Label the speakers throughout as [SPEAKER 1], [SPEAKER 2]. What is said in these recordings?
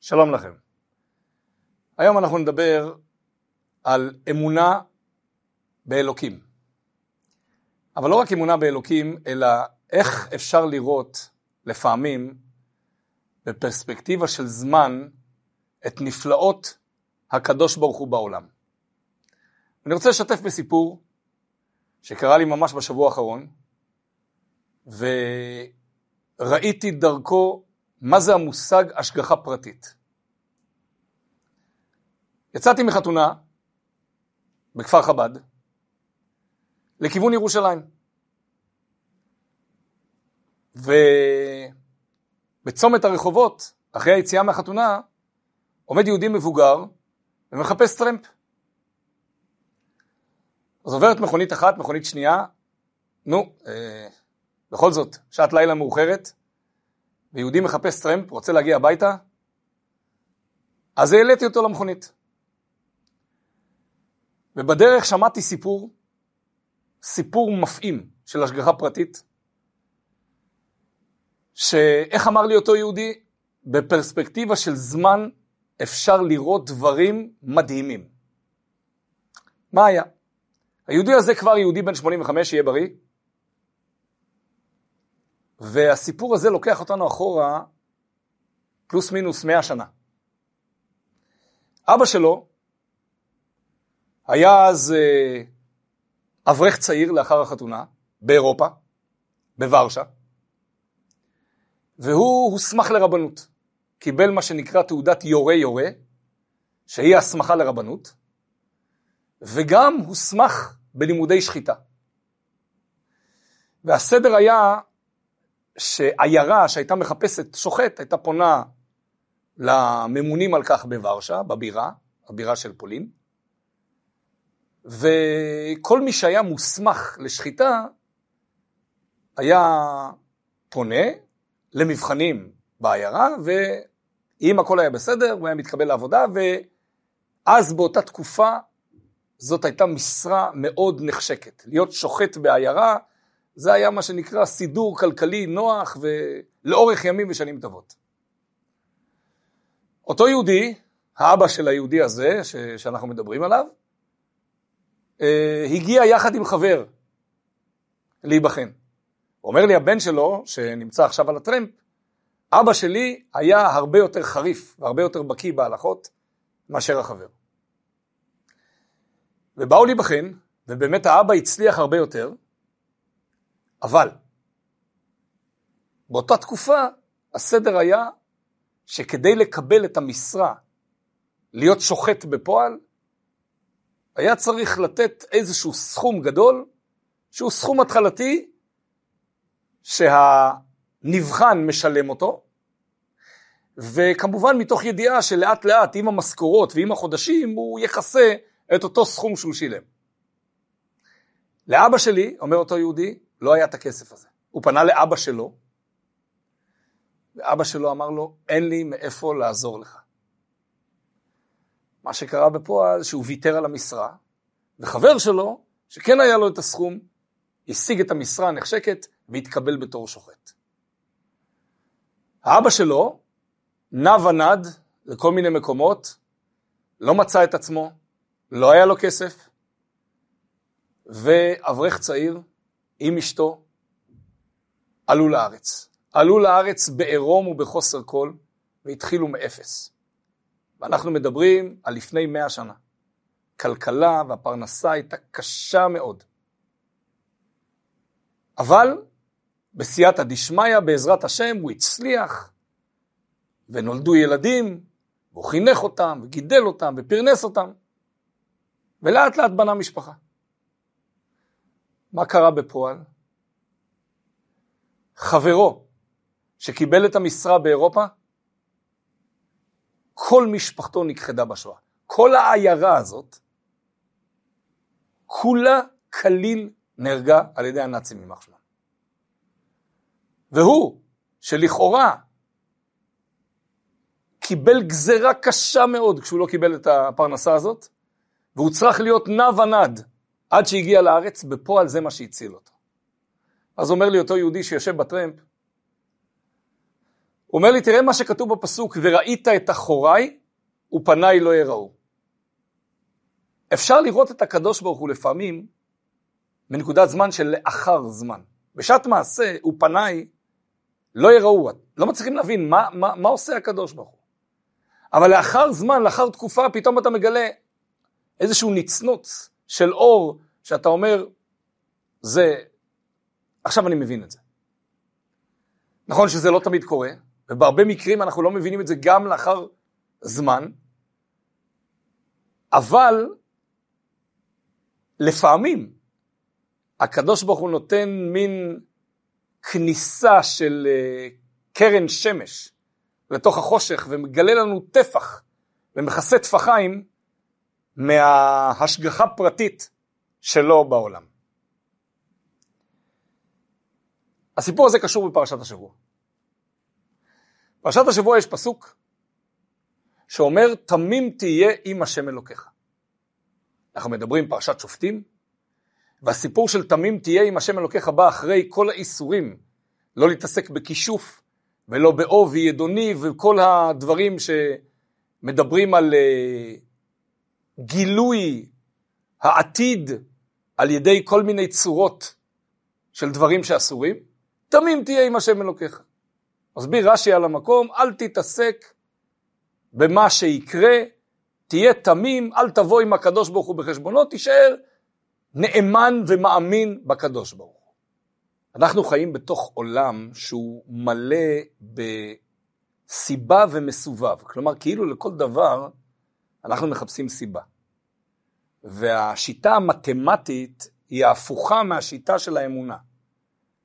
[SPEAKER 1] שלום לכם. היום אנחנו נדבר על אמונה באלוקים. אבל לא רק אמונה באלוקים, אלא איך אפשר לראות לפעמים בפרספקטיבה של זמן את נפלאות הקדוש ברוך הוא בעולם. אני רוצה לשתף בסיפור שקרה לי ממש בשבוע האחרון, וראיתי דרכו מה זה המושג השגחה פרטית. יצאתי מחתונה בכפר חב"ד לכיוון ירושלים. ובצומת הרחובות, אחרי היציאה מהחתונה, עומד יהודי מבוגר ומחפש טרמפ. אז עוברת מכונית אחת, מכונית שנייה, נו, אה, בכל זאת, שעת לילה מאוחרת, ויהודי מחפש טרמפ, רוצה להגיע הביתה, אז העליתי אותו למכונית. ובדרך שמעתי סיפור, סיפור מפעים של השגחה פרטית, שאיך אמר לי אותו יהודי? בפרספקטיבה של זמן אפשר לראות דברים מדהימים. מה היה? היהודי הזה כבר יהודי בן 85, יהיה בריא, והסיפור הזה לוקח אותנו אחורה פלוס מינוס מאה שנה. אבא שלו היה אז אה, אברך צעיר לאחר החתונה באירופה, בוורשה, והוא הוסמך לרבנות. קיבל מה שנקרא תעודת יורה יורה, שהיא הסמכה לרבנות, וגם הוסמך בלימודי שחיטה. והסדר היה שעיירה שהייתה מחפשת שוחט, הייתה פונה לממונים על כך בוורשה, בבירה, הבירה של פולין, וכל מי שהיה מוסמך לשחיטה היה פונה למבחנים בעיירה, ואם הכל היה בסדר, הוא היה מתקבל לעבודה, ואז באותה תקופה זאת הייתה משרה מאוד נחשקת. להיות שוחט בעיירה זה היה מה שנקרא סידור כלכלי נוח ולאורך ימים ושנים טובות. אותו יהודי, האבא של היהודי הזה ש- שאנחנו מדברים עליו, אה, הגיע יחד עם חבר להיבחן. הוא אומר לי הבן שלו, שנמצא עכשיו על הטרמפ, אבא שלי היה הרבה יותר חריף והרבה יותר בקיא בהלכות מאשר החבר. ובאו להיבחן, ובאמת האבא הצליח הרבה יותר, אבל באותה תקופה הסדר היה שכדי לקבל את המשרה להיות שוחט בפועל, היה צריך לתת איזשהו סכום גדול, שהוא סכום התחלתי, שהנבחן משלם אותו, וכמובן מתוך ידיעה שלאט לאט עם המשכורות ועם החודשים הוא יכסה את אותו סכום שהוא שילם. לאבא שלי, אומר אותו יהודי, לא היה את הכסף הזה. הוא פנה לאבא שלו, ואבא שלו אמר לו, אין לי מאיפה לעזור לך. מה שקרה בפועל, שהוא ויתר על המשרה, וחבר שלו, שכן היה לו את הסכום, השיג את המשרה הנחשקת והתקבל בתור שוחט. האבא שלו נע ונד לכל מיני מקומות, לא מצא את עצמו, לא היה לו כסף, ואברך צעיר עם אשתו עלו לארץ. עלו לארץ בעירום ובחוסר כל, והתחילו מאפס. ואנחנו מדברים על לפני מאה שנה. כלכלה והפרנסה הייתה קשה מאוד. אבל בסייעתא דשמיא, בעזרת השם, הוא הצליח, ונולדו ילדים, והוא חינך אותם, וגידל אותם, ופרנס אותם, ולאט לאט בנה משפחה. מה קרה בפועל? חברו שקיבל את המשרה באירופה, כל משפחתו נכחדה בשואה. כל העיירה הזאת, כולה כליל נהרגה על ידי הנאצים יימח שמם. והוא, שלכאורה קיבל גזרה קשה מאוד כשהוא לא קיבל את הפרנסה הזאת, והוא צריך להיות נע ונד עד שהגיע לארץ, בפועל זה מה שהציל אותו. אז אומר לי אותו יהודי שיושב בטרמפ, הוא אומר לי, תראה מה שכתוב בפסוק, וראית את אחוריי ופניי לא יראו. אפשר לראות את הקדוש ברוך הוא לפעמים מנקודת זמן של לאחר זמן. בשעת מעשה ופניי לא יראו. לא מצליחים להבין מה, מה, מה עושה הקדוש ברוך הוא. אבל לאחר זמן, לאחר תקופה, פתאום אתה מגלה איזשהו נצנוץ של אור, שאתה אומר, זה, עכשיו אני מבין את זה. נכון שזה לא תמיד קורה, ובהרבה מקרים אנחנו לא מבינים את זה גם לאחר זמן, אבל לפעמים הקדוש ברוך הוא נותן מין כניסה של אה, קרן שמש לתוך החושך ומגלה לנו טפח ומכסה טפחיים מההשגחה פרטית שלו בעולם. הסיפור הזה קשור בפרשת השבוע. בפרשת השבוע יש פסוק שאומר תמים תהיה עם השם אלוקיך. אנחנו מדברים פרשת שופטים, והסיפור של תמים תהיה עם השם אלוקיך בא אחרי כל האיסורים, לא להתעסק בכישוף ולא בעובי ידוני וכל הדברים שמדברים על uh, גילוי העתיד על ידי כל מיני צורות של דברים שאסורים, תמים תהיה עם השם אלוקיך. מסביר רש"י על המקום, אל תתעסק במה שיקרה, תהיה תמים, אל תבוא עם הקדוש ברוך הוא בחשבונו, תישאר נאמן ומאמין בקדוש ברוך הוא. אנחנו חיים בתוך עולם שהוא מלא בסיבה ומסובב, כלומר כאילו לכל דבר אנחנו מחפשים סיבה. והשיטה המתמטית היא ההפוכה מהשיטה של האמונה.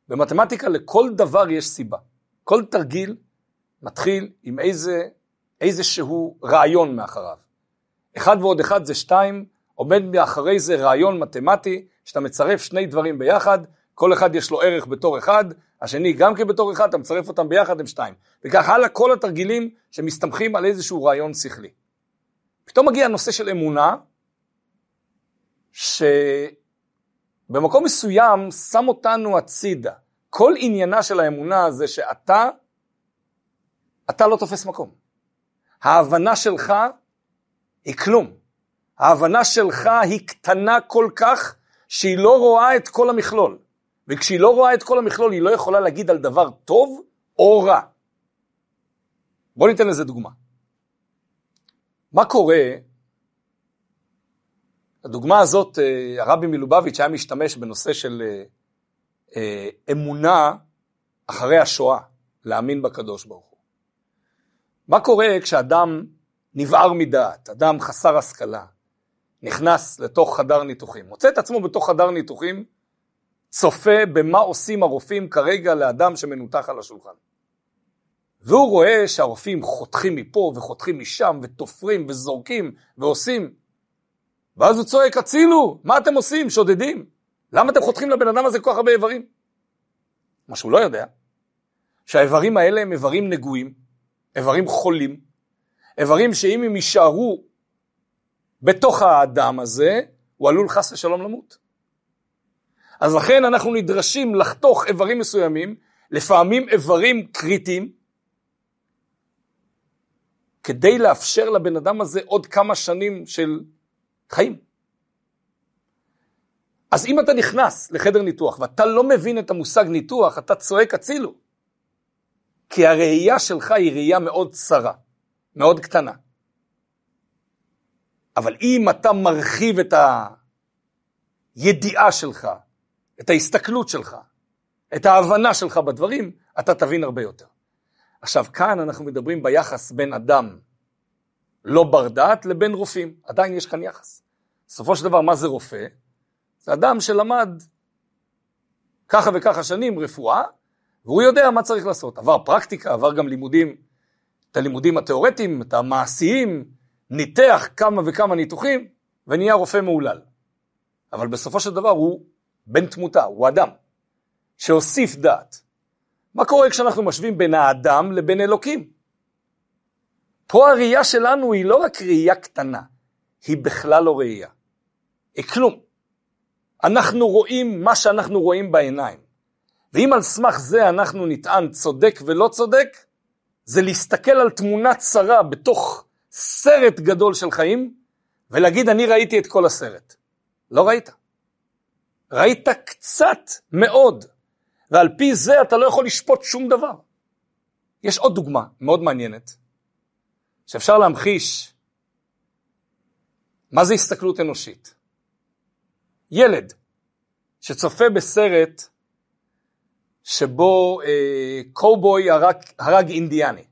[SPEAKER 1] במתמטיקה לכל דבר יש סיבה. כל תרגיל מתחיל עם איזה, איזשהו רעיון מאחריו. אחד ועוד אחד זה שתיים, עומד מאחורי זה רעיון מתמטי, שאתה מצרף שני דברים ביחד, כל אחד יש לו ערך בתור אחד, השני גם כן בתור אחד, אתה מצרף אותם ביחד הם שתיים. וכך הלאה כל התרגילים שמסתמכים על איזשהו רעיון שכלי. פתאום מגיע הנושא של אמונה, שבמקום מסוים שם אותנו הצידה. כל עניינה של האמונה זה שאתה, אתה לא תופס מקום. ההבנה שלך היא כלום. ההבנה שלך היא קטנה כל כך שהיא לא רואה את כל המכלול. וכשהיא לא רואה את כל המכלול היא לא יכולה להגיד על דבר טוב או רע. בואו ניתן לזה דוגמה. מה קורה, הדוגמה הזאת, אה, הרבי מלובביץ' היה משתמש בנושא של אה, אה, אמונה אחרי השואה, להאמין בקדוש ברוך הוא. מה קורה כשאדם נבער מדעת, אדם חסר השכלה, נכנס לתוך חדר ניתוחים, מוצא את עצמו בתוך חדר ניתוחים, צופה במה עושים הרופאים כרגע לאדם שמנותח על השולחן. והוא רואה שהרופאים חותכים מפה וחותכים משם ותופרים וזורקים ועושים. ואז הוא צועק, הצילו, מה אתם עושים? שודדים. למה אתם חותכים לבן אדם הזה כל כך הרבה איברים? מה שהוא לא יודע, שהאיברים האלה הם איברים נגועים, איברים חולים, איברים שאם הם יישארו בתוך האדם הזה, הוא עלול חס ושלום למות. אז לכן אנחנו נדרשים לחתוך איברים מסוימים, לפעמים איברים קריטיים, כדי לאפשר לבן אדם הזה עוד כמה שנים של חיים. אז אם אתה נכנס לחדר ניתוח ואתה לא מבין את המושג ניתוח, אתה צועק הצילו. כי הראייה שלך היא ראייה מאוד צרה, מאוד קטנה. אבל אם אתה מרחיב את הידיעה שלך, את ההסתכלות שלך, את ההבנה שלך בדברים, אתה תבין הרבה יותר. עכשיו, כאן אנחנו מדברים ביחס בין אדם לא בר דעת לבין רופאים. עדיין יש כאן יחס. בסופו של דבר, מה זה רופא? זה אדם שלמד ככה וככה שנים רפואה, והוא יודע מה צריך לעשות. עבר פרקטיקה, עבר גם לימודים, את הלימודים התיאורטיים, את המעשיים, ניתח כמה וכמה ניתוחים, ונהיה רופא מהולל. אבל בסופו של דבר הוא בן תמותה, הוא אדם, שהוסיף דעת. מה קורה כשאנחנו משווים בין האדם לבין אלוקים? פה הראייה שלנו היא לא רק ראייה קטנה, היא בכלל לא ראייה. היא כלום. אנחנו רואים מה שאנחנו רואים בעיניים. ואם על סמך זה אנחנו נטען צודק ולא צודק, זה להסתכל על תמונה צרה בתוך סרט גדול של חיים, ולהגיד אני ראיתי את כל הסרט. לא ראית. ראית קצת מאוד, ועל פי זה אתה לא יכול לשפוט שום דבר. יש עוד דוגמה מאוד מעניינת, שאפשר להמחיש מה זה הסתכלות אנושית. ילד שצופה בסרט שבו אה, קובוי הרג, הרג אינדיאני.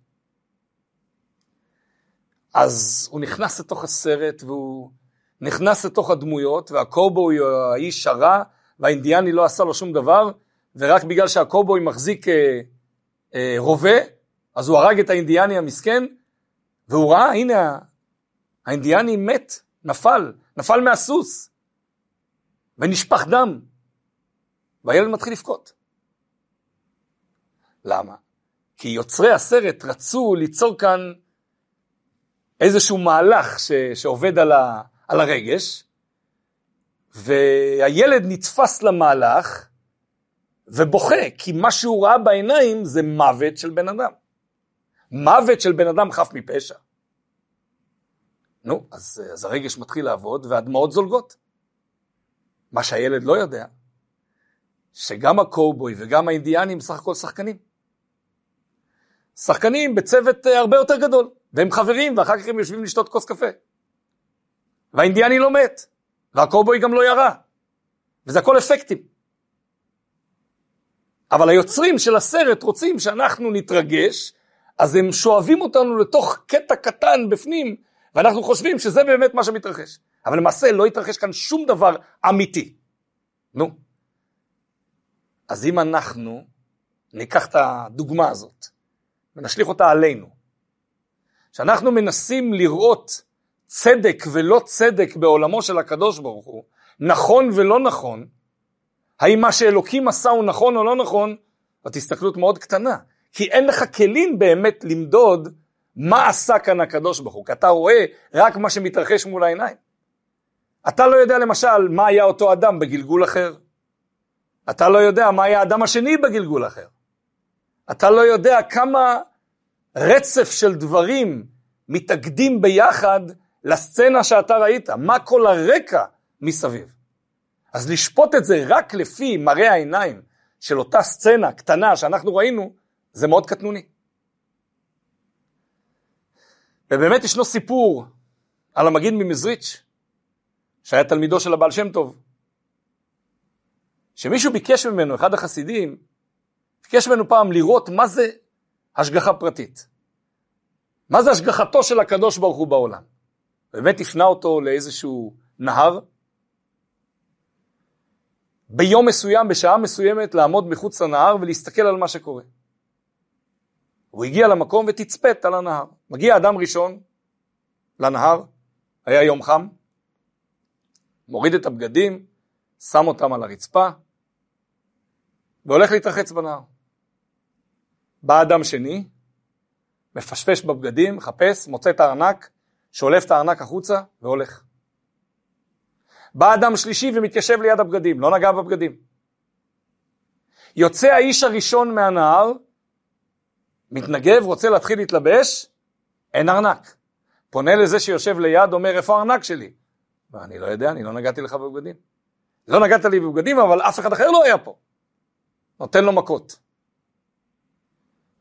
[SPEAKER 1] אז הוא נכנס לתוך הסרט והוא נכנס לתוך הדמויות והקובוי הוא האיש הרע והאינדיאני לא עשה לו שום דבר ורק בגלל שהקובוי מחזיק אה, אה, רובה אז הוא הרג את האינדיאני המסכן והוא ראה הנה האינדיאני מת, נפל, נפל מהסוס ונשפך דם והילד מתחיל לבכות. למה? כי יוצרי הסרט רצו ליצור כאן איזשהו מהלך ש, שעובד על, ה, על הרגש, והילד נתפס למהלך ובוכה, כי מה שהוא ראה בעיניים זה מוות של בן אדם. מוות של בן אדם חף מפשע. נו, אז, אז הרגש מתחיל לעבוד והדמעות זולגות. מה שהילד לא יודע, שגם הקובוי וגם האינדיאנים סך הכל שחקנים. שחקנים בצוות אה, הרבה יותר גדול, והם חברים, ואחר כך הם יושבים לשתות כוס קפה. והאינדיאני לא מת, והקובוי גם לא ירה, וזה הכל אפקטים. אבל היוצרים של הסרט רוצים שאנחנו נתרגש, אז הם שואבים אותנו לתוך קטע קטן בפנים, ואנחנו חושבים שזה באמת מה שמתרחש. אבל למעשה לא יתרחש כאן שום דבר אמיתי. נו. אז אם אנחנו ניקח את הדוגמה הזאת, ונשליך אותה עלינו. כשאנחנו מנסים לראות צדק ולא צדק בעולמו של הקדוש ברוך הוא, נכון ולא נכון, האם מה שאלוקים עשה הוא נכון או לא נכון, זאת הסתכלות מאוד קטנה. כי אין לך כלים באמת למדוד מה עשה כאן הקדוש ברוך הוא, כי אתה רואה רק מה שמתרחש מול העיניים. אתה לא יודע למשל מה היה אותו אדם בגלגול אחר. אתה לא יודע מה היה האדם השני בגלגול אחר. אתה לא יודע כמה רצף של דברים מתאגדים ביחד לסצנה שאתה ראית, מה כל הרקע מסביב. אז לשפוט את זה רק לפי מראה העיניים של אותה סצנה קטנה שאנחנו ראינו, זה מאוד קטנוני. ובאמת ישנו סיפור על המגיד ממזריץ', שהיה תלמידו של הבעל שם טוב, שמישהו ביקש ממנו, אחד החסידים, ביקש ממנו פעם לראות מה זה השגחה פרטית. מה זה השגחתו של הקדוש ברוך הוא בעולם? באמת הפנה אותו לאיזשהו נהר, ביום מסוים, בשעה מסוימת, לעמוד מחוץ לנהר ולהסתכל על מה שקורה. הוא הגיע למקום ותצפת על הנהר. מגיע אדם ראשון לנהר, היה יום חם, מוריד את הבגדים, שם אותם על הרצפה, והולך להתרחץ בנהר. בא אדם שני, מפשפש בבגדים, מחפש, מוצא את הארנק, שולף את הארנק החוצה והולך. בא אדם שלישי ומתיישב ליד הבגדים, לא נגע בבגדים. יוצא האיש הראשון מהנהר, מתנגב, רוצה להתחיל להתלבש, אין ארנק. פונה לזה שיושב ליד, אומר, איפה הארנק שלי? ואני לא יודע, אני לא נגעתי לך בבגדים. לא נגעת לי בבגדים, אבל אף אחד אחר לא היה פה. נותן לו מכות.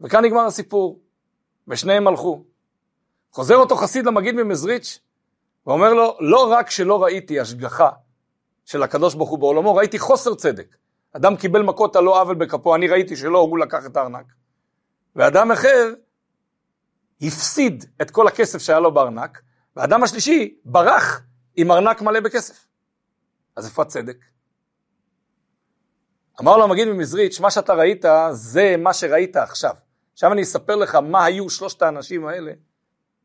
[SPEAKER 1] וכאן נגמר הסיפור, ושניהם הלכו. חוזר אותו חסיד למגיד ממזריץ' ואומר לו, לא רק שלא ראיתי השגחה של הקדוש ברוך הוא בעולמו, ראיתי חוסר צדק. אדם קיבל מכות על לא עוול בכפו, אני ראיתי שלא, הוא לקח את הארנק. ואדם אחר הפסיד את כל הכסף שהיה לו בארנק, והאדם השלישי ברח עם ארנק מלא בכסף. אז איפה הצדק? אמר לו המגיד ממזריץ', מה שאתה ראית זה מה שראית עכשיו. עכשיו אני אספר לך מה היו שלושת האנשים האלה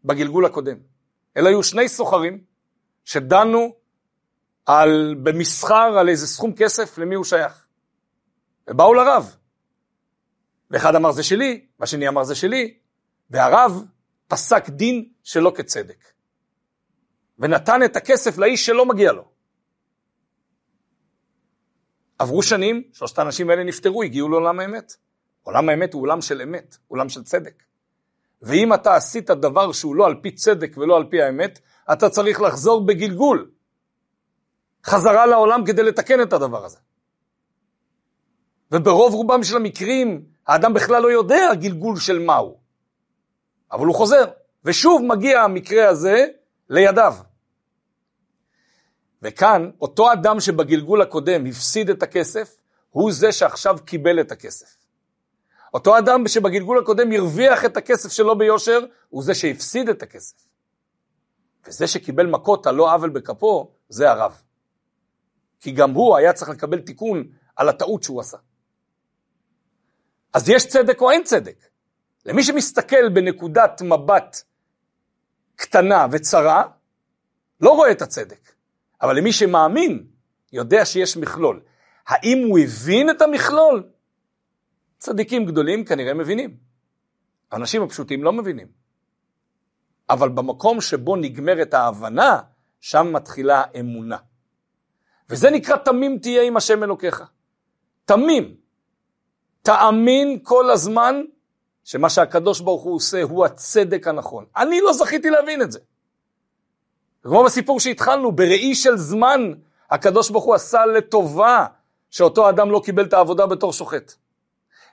[SPEAKER 1] בגלגול הקודם. אלה היו שני סוחרים שדנו על, במסחר על איזה סכום כסף למי הוא שייך. ובאו לרב. ואחד אמר זה שלי, והשני אמר זה שלי, והרב פסק דין שלא כצדק. ונתן את הכסף לאיש שלא מגיע לו. עברו שנים, שלושת האנשים האלה נפטרו, הגיעו לעולם האמת. עולם האמת הוא עולם של אמת, עולם של צדק. ואם אתה עשית דבר שהוא לא על פי צדק ולא על פי האמת, אתה צריך לחזור בגלגול חזרה לעולם כדי לתקן את הדבר הזה. וברוב רובם של המקרים, האדם בכלל לא יודע גלגול של מהו. אבל הוא חוזר, ושוב מגיע המקרה הזה לידיו. וכאן, אותו אדם שבגלגול הקודם הפסיד את הכסף, הוא זה שעכשיו קיבל את הכסף. אותו אדם שבגלגול הקודם הרוויח את הכסף שלו ביושר, הוא זה שהפסיד את הכסף. וזה שקיבל מכות על לא עוול בכפו, זה הרב. כי גם הוא היה צריך לקבל תיקון על הטעות שהוא עשה. אז יש צדק או אין צדק? למי שמסתכל בנקודת מבט קטנה וצרה, לא רואה את הצדק. אבל למי שמאמין, יודע שיש מכלול. האם הוא הבין את המכלול? צדיקים גדולים כנראה מבינים. האנשים הפשוטים לא מבינים. אבל במקום שבו נגמרת ההבנה, שם מתחילה האמונה. וזה נקרא תמים תהיה עם השם אלוקיך. תמים. תאמין כל הזמן שמה שהקדוש ברוך הוא עושה הוא הצדק הנכון. אני לא זכיתי להבין את זה. כמו בסיפור שהתחלנו, בראי של זמן, הקדוש ברוך הוא עשה לטובה שאותו אדם לא קיבל את העבודה בתור שוחט.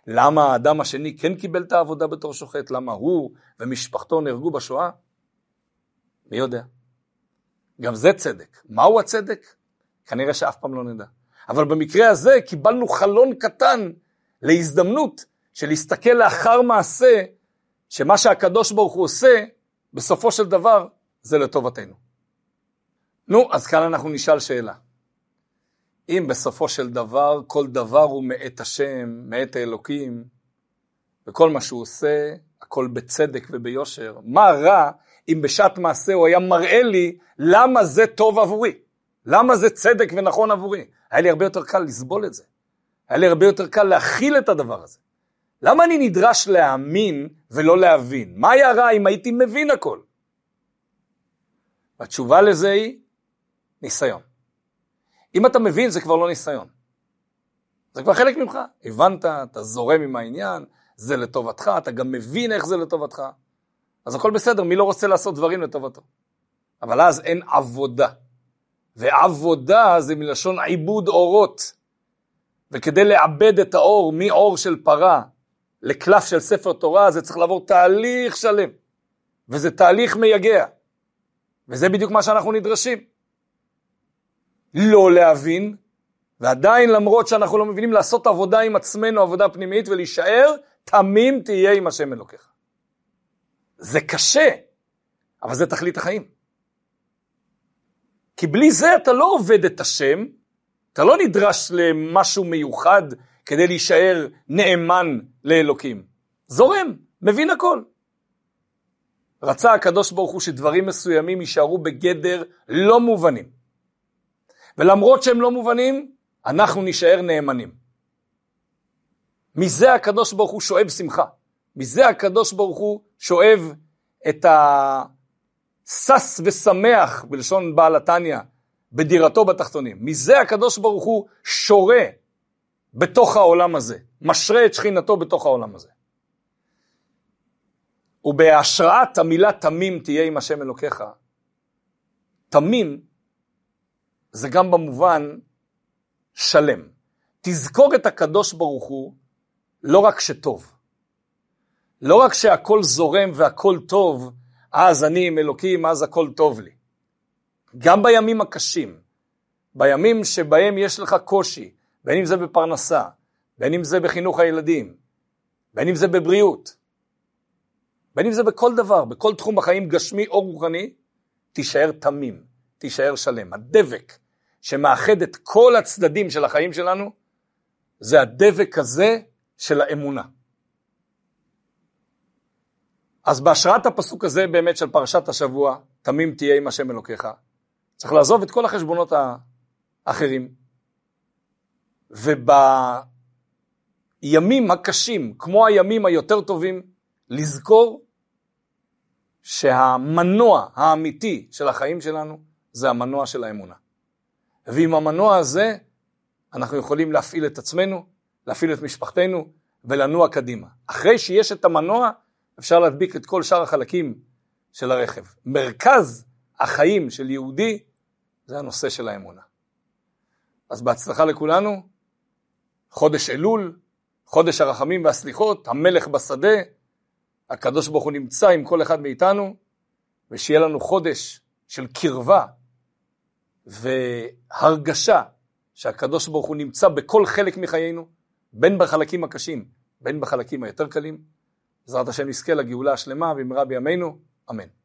[SPEAKER 1] למה האדם השני כן קיבל את העבודה בתור שוחט? למה הוא ומשפחתו נהרגו בשואה? מי יודע? גם זה צדק. מהו הצדק? כנראה שאף פעם לא נדע. אבל במקרה הזה קיבלנו חלון קטן להזדמנות של להסתכל לאחר מעשה, שמה שהקדוש ברוך הוא עושה, בסופו של דבר, זה לטובתנו. נו, אז כאן אנחנו נשאל שאלה. אם בסופו של דבר כל דבר הוא מאת השם, מאת האלוקים, וכל מה שהוא עושה, הכל בצדק וביושר, מה רע אם בשעת מעשה הוא היה מראה לי למה זה טוב עבורי? למה זה צדק ונכון עבורי? היה לי הרבה יותר קל לסבול את זה. היה לי הרבה יותר קל להכיל את הדבר הזה. למה אני נדרש להאמין ולא להבין? מה היה רע אם הייתי מבין הכל? התשובה לזה היא ניסיון. אם אתה מבין זה כבר לא ניסיון. זה כבר חלק ממך. הבנת, אתה זורם עם העניין, זה לטובתך, אתה גם מבין איך זה לטובתך. אז הכל בסדר, מי לא רוצה לעשות דברים לטובתו? אבל אז אין עבודה. ועבודה זה מלשון עיבוד אורות. וכדי לעבד את האור מאור של פרה לקלף של ספר תורה, זה צריך לעבור תהליך שלם. וזה תהליך מייגע. וזה בדיוק מה שאנחנו נדרשים. לא להבין, ועדיין למרות שאנחנו לא מבינים, לעשות עבודה עם עצמנו, עבודה פנימית, ולהישאר תמים תהיה עם השם אלוקיך. זה קשה, אבל זה תכלית החיים. כי בלי זה אתה לא עובד את השם, אתה לא נדרש למשהו מיוחד כדי להישאר נאמן לאלוקים. זורם, מבין הכל. רצה הקדוש ברוך הוא שדברים מסוימים יישארו בגדר לא מובנים. ולמרות שהם לא מובנים, אנחנו נישאר נאמנים. מזה הקדוש ברוך הוא שואב שמחה. מזה הקדוש ברוך הוא שואב את השש ושמח, בלשון בעל התניא, בדירתו בתחתונים. מזה הקדוש ברוך הוא שורה בתוך העולם הזה, משרה את שכינתו בתוך העולם הזה. ובהשראת המילה תמים תהיה עם השם אלוקיך, תמים זה גם במובן שלם. תזכור את הקדוש ברוך הוא לא רק שטוב, לא רק שהכל זורם והכל טוב, אז אני עם אלוקים, אז הכל טוב לי. גם בימים הקשים, בימים שבהם יש לך קושי, בין אם זה בפרנסה, בין אם זה בחינוך הילדים, בין אם זה בבריאות, בין אם זה בכל דבר, בכל תחום בחיים גשמי או רוחני, תישאר תמים, תישאר שלם. הדבק שמאחד את כל הצדדים של החיים שלנו, זה הדבק הזה של האמונה. אז בהשראת הפסוק הזה באמת של פרשת השבוע, תמים תהיה עם השם אלוקיך, צריך לעזוב את כל החשבונות האחרים. ובימים הקשים, כמו הימים היותר טובים, לזכור שהמנוע האמיתי של החיים שלנו זה המנוע של האמונה. ועם המנוע הזה אנחנו יכולים להפעיל את עצמנו, להפעיל את משפחתנו ולנוע קדימה. אחרי שיש את המנוע, אפשר להדביק את כל שאר החלקים של הרכב. מרכז החיים של יהודי זה הנושא של האמונה. אז בהצלחה לכולנו, חודש אלול, חודש הרחמים והסליחות, המלך בשדה, הקדוש ברוך הוא נמצא עם כל אחד מאיתנו, ושיהיה לנו חודש של קרבה והרגשה שהקדוש ברוך הוא נמצא בכל חלק מחיינו, בין בחלקים הקשים, בין בחלקים היותר קלים. בעזרת השם נזכה לגאולה השלמה במהרה בימינו, אמן.